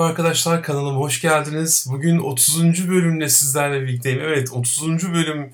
Merhaba arkadaşlar kanalıma hoş geldiniz. Bugün 30. bölümle sizlerle birlikteyim. Evet 30. bölüm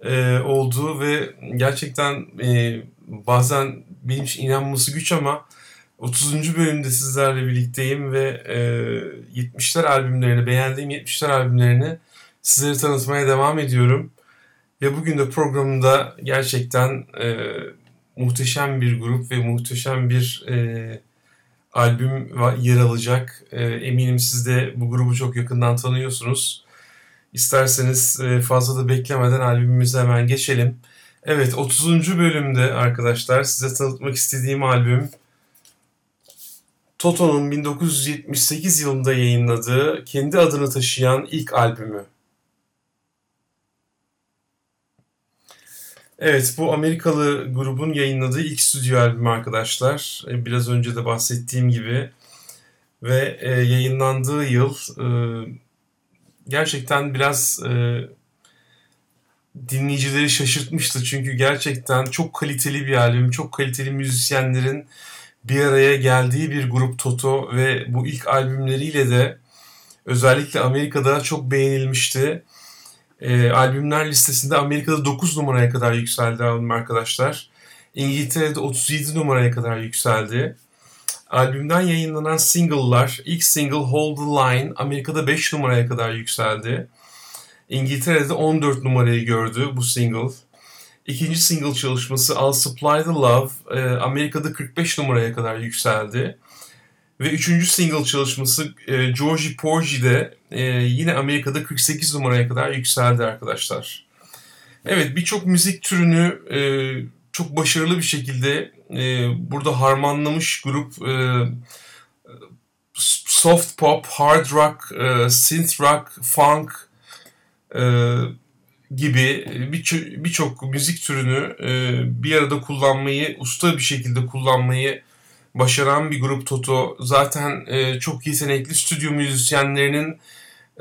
e, oldu ve gerçekten e, bazen benim için inanması güç ama 30. bölümde sizlerle birlikteyim ve e, 70'ler albümlerini, beğendiğim 70'ler albümlerini sizlere tanıtmaya devam ediyorum. Ve bugün de programımda gerçekten e, muhteşem bir grup ve muhteşem bir e, albüm yer alacak. E, eminim siz de bu grubu çok yakından tanıyorsunuz. İsterseniz e, fazla da beklemeden albümümüze hemen geçelim. Evet 30. bölümde arkadaşlar size tanıtmak istediğim albüm Toto'nun 1978 yılında yayınladığı kendi adını taşıyan ilk albümü. Evet, bu Amerikalı grubun yayınladığı ilk stüdyo albümü arkadaşlar. E, biraz önce de bahsettiğim gibi. Ve e, yayınlandığı yıl e, gerçekten biraz e, dinleyicileri şaşırtmıştı. Çünkü gerçekten çok kaliteli bir albüm, çok kaliteli müzisyenlerin bir araya geldiği bir grup Toto ve bu ilk albümleriyle de özellikle Amerika'da çok beğenilmişti. E, albümler listesinde Amerika'da 9 numaraya kadar yükseldi albüm arkadaşlar. İngiltere'de 37 numaraya kadar yükseldi. Albümden yayınlanan single'lar, ilk single Hold the Line Amerika'da 5 numaraya kadar yükseldi. İngiltere'de 14 numarayı gördü bu single. İkinci single çalışması I'll Supply the Love e, Amerika'da 45 numaraya kadar yükseldi. Ve üçüncü single çalışması e, Georgie Porgy'de e, yine Amerika'da 48 numaraya kadar yükseldi arkadaşlar. Evet birçok müzik türünü e, çok başarılı bir şekilde e, burada harmanlamış grup e, soft pop, hard rock, e, synth rock, funk e, gibi birçok bir müzik türünü e, bir arada kullanmayı, usta bir şekilde kullanmayı başaran bir grup Toto. Zaten e, çok yetenekli stüdyo müzisyenlerinin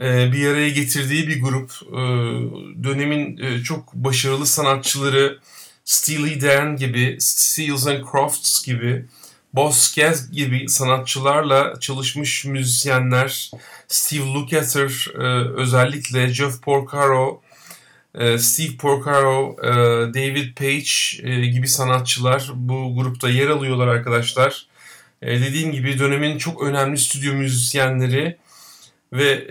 e, bir araya getirdiği bir grup. E, dönemin e, çok başarılı sanatçıları Steely Dan gibi, Steels and Crofts gibi, Boss Gaz gibi sanatçılarla çalışmış müzisyenler, Steve Lukather e, özellikle Jeff Porcaro, Steve Porcaro, e, David Page e, gibi sanatçılar bu grupta yer alıyorlar arkadaşlar. Dediğim gibi dönemin çok önemli stüdyo müzisyenleri ve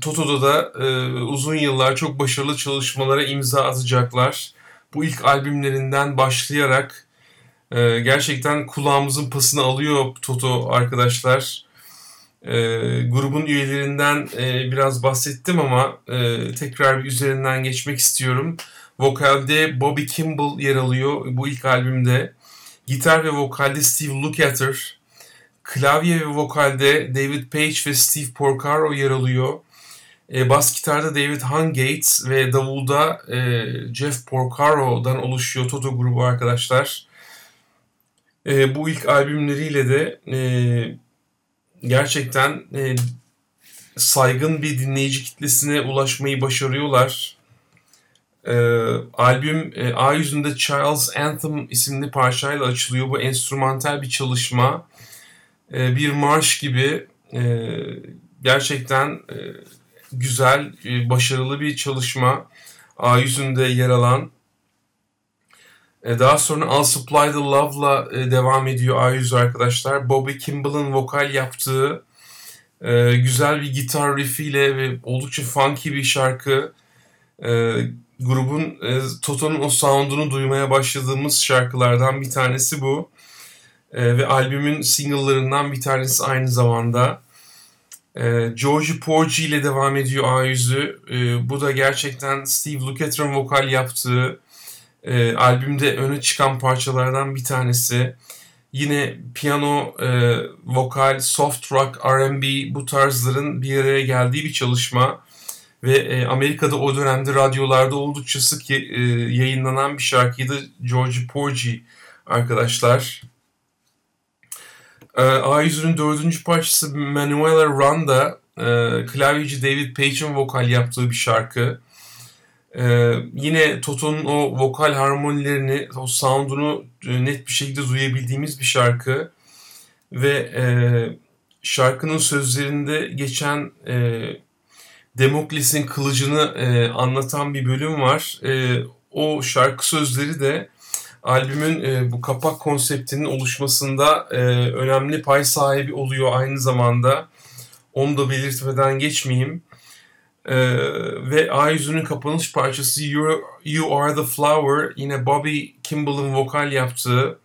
Toto'da da uzun yıllar çok başarılı çalışmalara imza atacaklar. Bu ilk albümlerinden başlayarak gerçekten kulağımızın pasını alıyor Toto arkadaşlar. E, grubun üyelerinden e, biraz bahsettim ama e, tekrar bir üzerinden geçmek istiyorum. Vokalde Bobby Kimball yer alıyor bu ilk albümde. Gitar ve vokalde Steve Lukather. Klavye ve vokalde David Page ve Steve Porcaro yer alıyor. E, bas gitarda David Hungates ve davulda e, Jeff Porcaro'dan oluşuyor Toto grubu arkadaşlar. E, bu ilk albümleriyle de e, gerçekten e, saygın bir dinleyici kitlesine ulaşmayı başarıyorlar. E, albüm e, A yüzünde Child's Anthem isimli parçayla açılıyor. Bu enstrümantal bir çalışma. E, bir marş gibi e, gerçekten e, güzel, e, başarılı bir çalışma. A yüzünde yer alan daha sonra I'll Supply the Love'la e, devam ediyor A100 arkadaşlar. Bobby Kimball'ın vokal yaptığı e, güzel bir gitar riffiyle ve oldukça funky bir şarkı. grubun Toto'nun o sound'unu duymaya başladığımız şarkılardan bir tanesi bu. ve albümün single'larından bir tanesi aynı zamanda. Georgie Porgy ile devam ediyor A100'ü. bu da gerçekten Steve Lukather'ın vokal yaptığı e, albümde öne çıkan parçalardan bir tanesi. Yine piyano, e, vokal, soft rock, R&B bu tarzların bir araya geldiği bir çalışma. Ve e, Amerika'da o dönemde radyolarda oldukça sık e, yayınlanan bir şarkıydı George Porgy arkadaşlar. E, A100'ün dördüncü parçası Manuela Randa, e, klavyeci David Page'in vokal yaptığı bir şarkı. Ee, yine Toto'nun o vokal harmonilerini, o sound'unu e, net bir şekilde duyabildiğimiz bir şarkı. Ve e, şarkının sözlerinde geçen e, Demokles'in kılıcını e, anlatan bir bölüm var. E, o şarkı sözleri de albümün e, bu kapak konseptinin oluşmasında e, önemli pay sahibi oluyor aynı zamanda. Onu da belirtmeden geçmeyeyim. E, ve A yüzünün kapanış parçası you, you Are The Flower yine Bobby Kimball'ın vokal yaptığı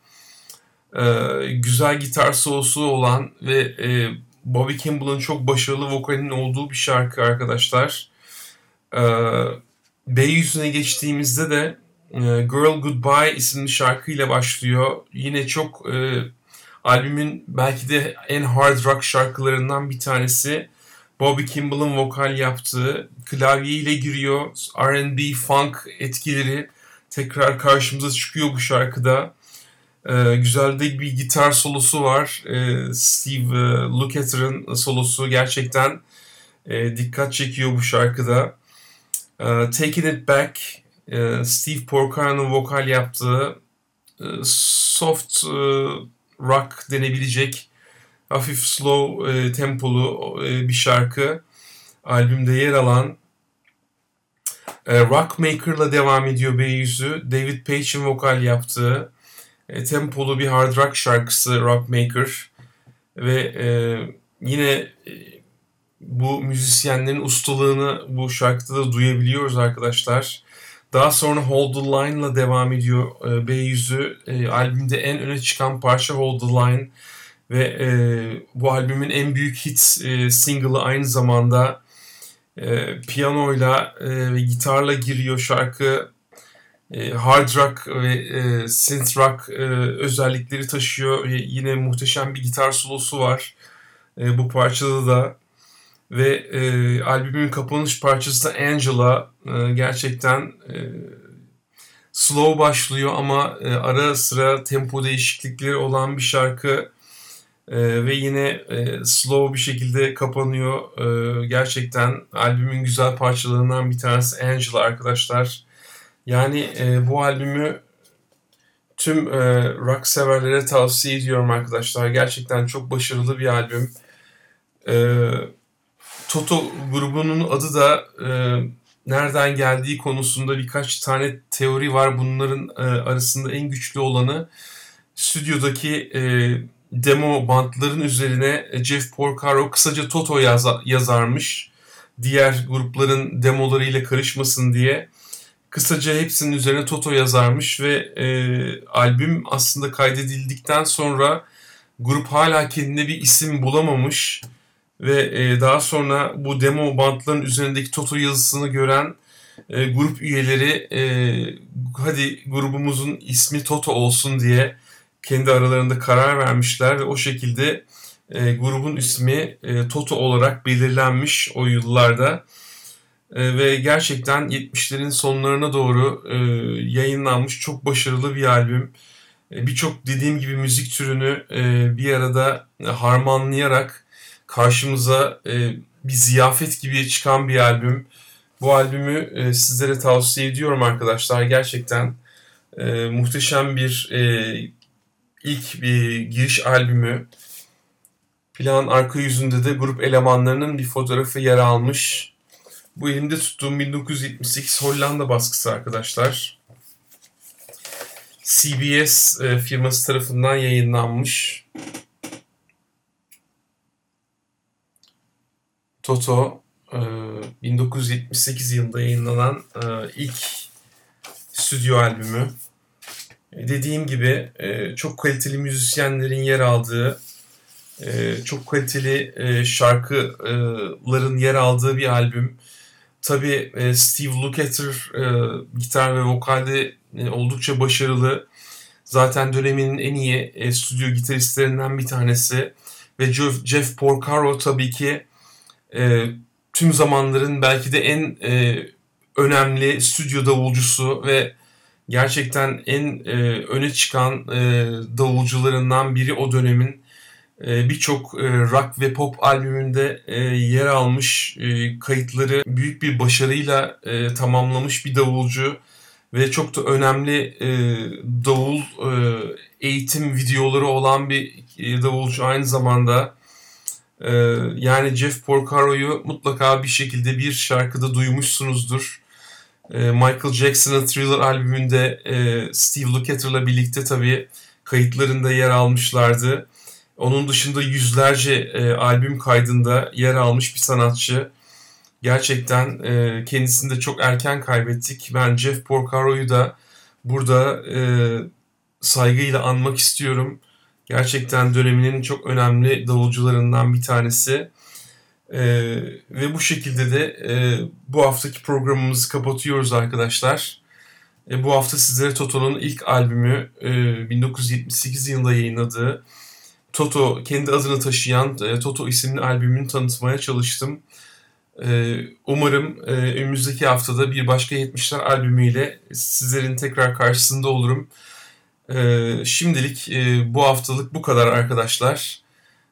e, güzel gitar solosu olan ve e, Bobby Kimball'ın çok başarılı vokalinin olduğu bir şarkı arkadaşlar. E, B yüzüne geçtiğimizde de e, Girl Goodbye isimli şarkıyla başlıyor. Yine çok e, albümün belki de en hard rock şarkılarından bir tanesi. Bobby Kimball'ın vokal yaptığı, klavyeyle giriyor, R&B, funk etkileri tekrar karşımıza çıkıyor bu şarkıda. Ee, güzel de bir gitar solosu var. Ee, Steve e, Lukather'ın solosu gerçekten e, dikkat çekiyor bu şarkıda. Ee, Taking It Back, e, Steve Porcaro'nun vokal yaptığı e, soft e, rock denebilecek hafif slow e, tempolu e, bir şarkı. Albümde yer alan e, Rockmaker'la devam ediyor B-yüzü. David Page'in vokal yaptığı e, tempolu bir hard rock şarkısı Rockmaker. Ve e, yine e, bu müzisyenlerin ustalığını bu şarkıda da duyabiliyoruz arkadaşlar. Daha sonra Hold the Line'la devam ediyor e, B-yüzü. E, albümde en öne çıkan parça Hold the Line ve e, bu albümün en büyük hit e, single'ı aynı zamanda e, piyanoyla e, ve gitarla giriyor şarkı. E, hard rock ve e, synth rock e, özellikleri taşıyor. E, yine muhteşem bir gitar solosu var e, bu parçada da. Ve e, albümün kapanış parçası da Angela. E, gerçekten e, slow başlıyor ama e, ara sıra tempo değişiklikleri olan bir şarkı. E, ve yine e, slow bir şekilde kapanıyor. E, gerçekten albümün güzel parçalarından bir tanesi Angela arkadaşlar. Yani e, bu albümü tüm e, rock severlere tavsiye ediyorum arkadaşlar. Gerçekten çok başarılı bir albüm. E, Toto grubunun adı da e, nereden geldiği konusunda birkaç tane teori var. Bunların e, arasında en güçlü olanı stüdyodaki e, demo bantların üzerine Jeff Porcaro kısaca Toto yaza, yazarmış. Diğer grupların demolarıyla karışmasın diye. Kısaca hepsinin üzerine Toto yazarmış ve e, albüm aslında kaydedildikten sonra grup hala kendine bir isim bulamamış ve e, daha sonra bu demo bantların üzerindeki Toto yazısını gören e, grup üyeleri e, hadi grubumuzun ismi Toto olsun diye kendi aralarında karar vermişler ve o şekilde e, grubun ismi e, Toto olarak belirlenmiş o yıllarda. E, ve gerçekten 70'lerin sonlarına doğru e, yayınlanmış çok başarılı bir albüm. E, Birçok dediğim gibi müzik türünü e, bir arada harmanlayarak karşımıza e, bir ziyafet gibi çıkan bir albüm. Bu albümü e, sizlere tavsiye ediyorum arkadaşlar. Gerçekten e, muhteşem bir e, ilk bir giriş albümü. Plan arka yüzünde de grup elemanlarının bir fotoğrafı yer almış. Bu elimde tuttuğum 1978 Hollanda baskısı arkadaşlar. CBS e, firması tarafından yayınlanmış. Toto 1978 e, yılında yayınlanan e, ilk stüdyo albümü. Dediğim gibi çok kaliteli müzisyenlerin yer aldığı, çok kaliteli şarkıların yer aldığı bir albüm. Tabii e, Steve Lukather e, gitar ve vokalde e, oldukça başarılı. Zaten döneminin en iyi e, stüdyo gitaristlerinden bir tanesi. Ve Jeff, Porcaro tabii ki e, tüm zamanların belki de en e, önemli stüdyo davulcusu ve gerçekten en e, öne çıkan e, davulcularından biri o dönemin. Ee, birçok e, rock ve pop albümünde e, yer almış e, kayıtları büyük bir başarıyla tamamlamış bir davulcu ve çok da önemli davul eğitim videoları olan bir davulcu aynı zamanda Ee, yani Jeff Porcaro'yu mutlaka bir şekilde bir şarkıda duymuşsunuzdur. Ee, Michael Jackson'ın Thriller albümünde e, Steve Lukather'la birlikte tabii kayıtlarında yer almışlardı. Onun dışında yüzlerce e, albüm kaydında yer almış bir sanatçı. Gerçekten e, kendisini de çok erken kaybettik. Ben Jeff Porcaro'yu da burada saygıyla anmak istiyorum. Gerçekten döneminin çok önemli davulcularından bir tanesi. E, ve bu şekilde de e, bu haftaki programımızı kapatıyoruz arkadaşlar. E, bu hafta sizlere Toto'nun ilk albümü e, 1978 yılında yayınladığı Toto kendi adını taşıyan e, Toto isimli albümünü tanıtmaya çalıştım. E, umarım e, önümüzdeki haftada bir başka 70'ler albümüyle sizlerin tekrar karşısında olurum. E, şimdilik e, bu haftalık bu kadar arkadaşlar.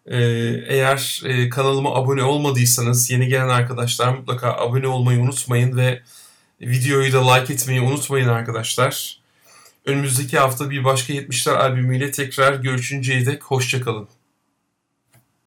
E, eğer e, kanalıma abone olmadıysanız yeni gelen arkadaşlar mutlaka abone olmayı unutmayın ve videoyu da like etmeyi unutmayın arkadaşlar. Önümüzdeki hafta bir başka 70'ler albümüyle tekrar görüşünceye dek hoşçakalın.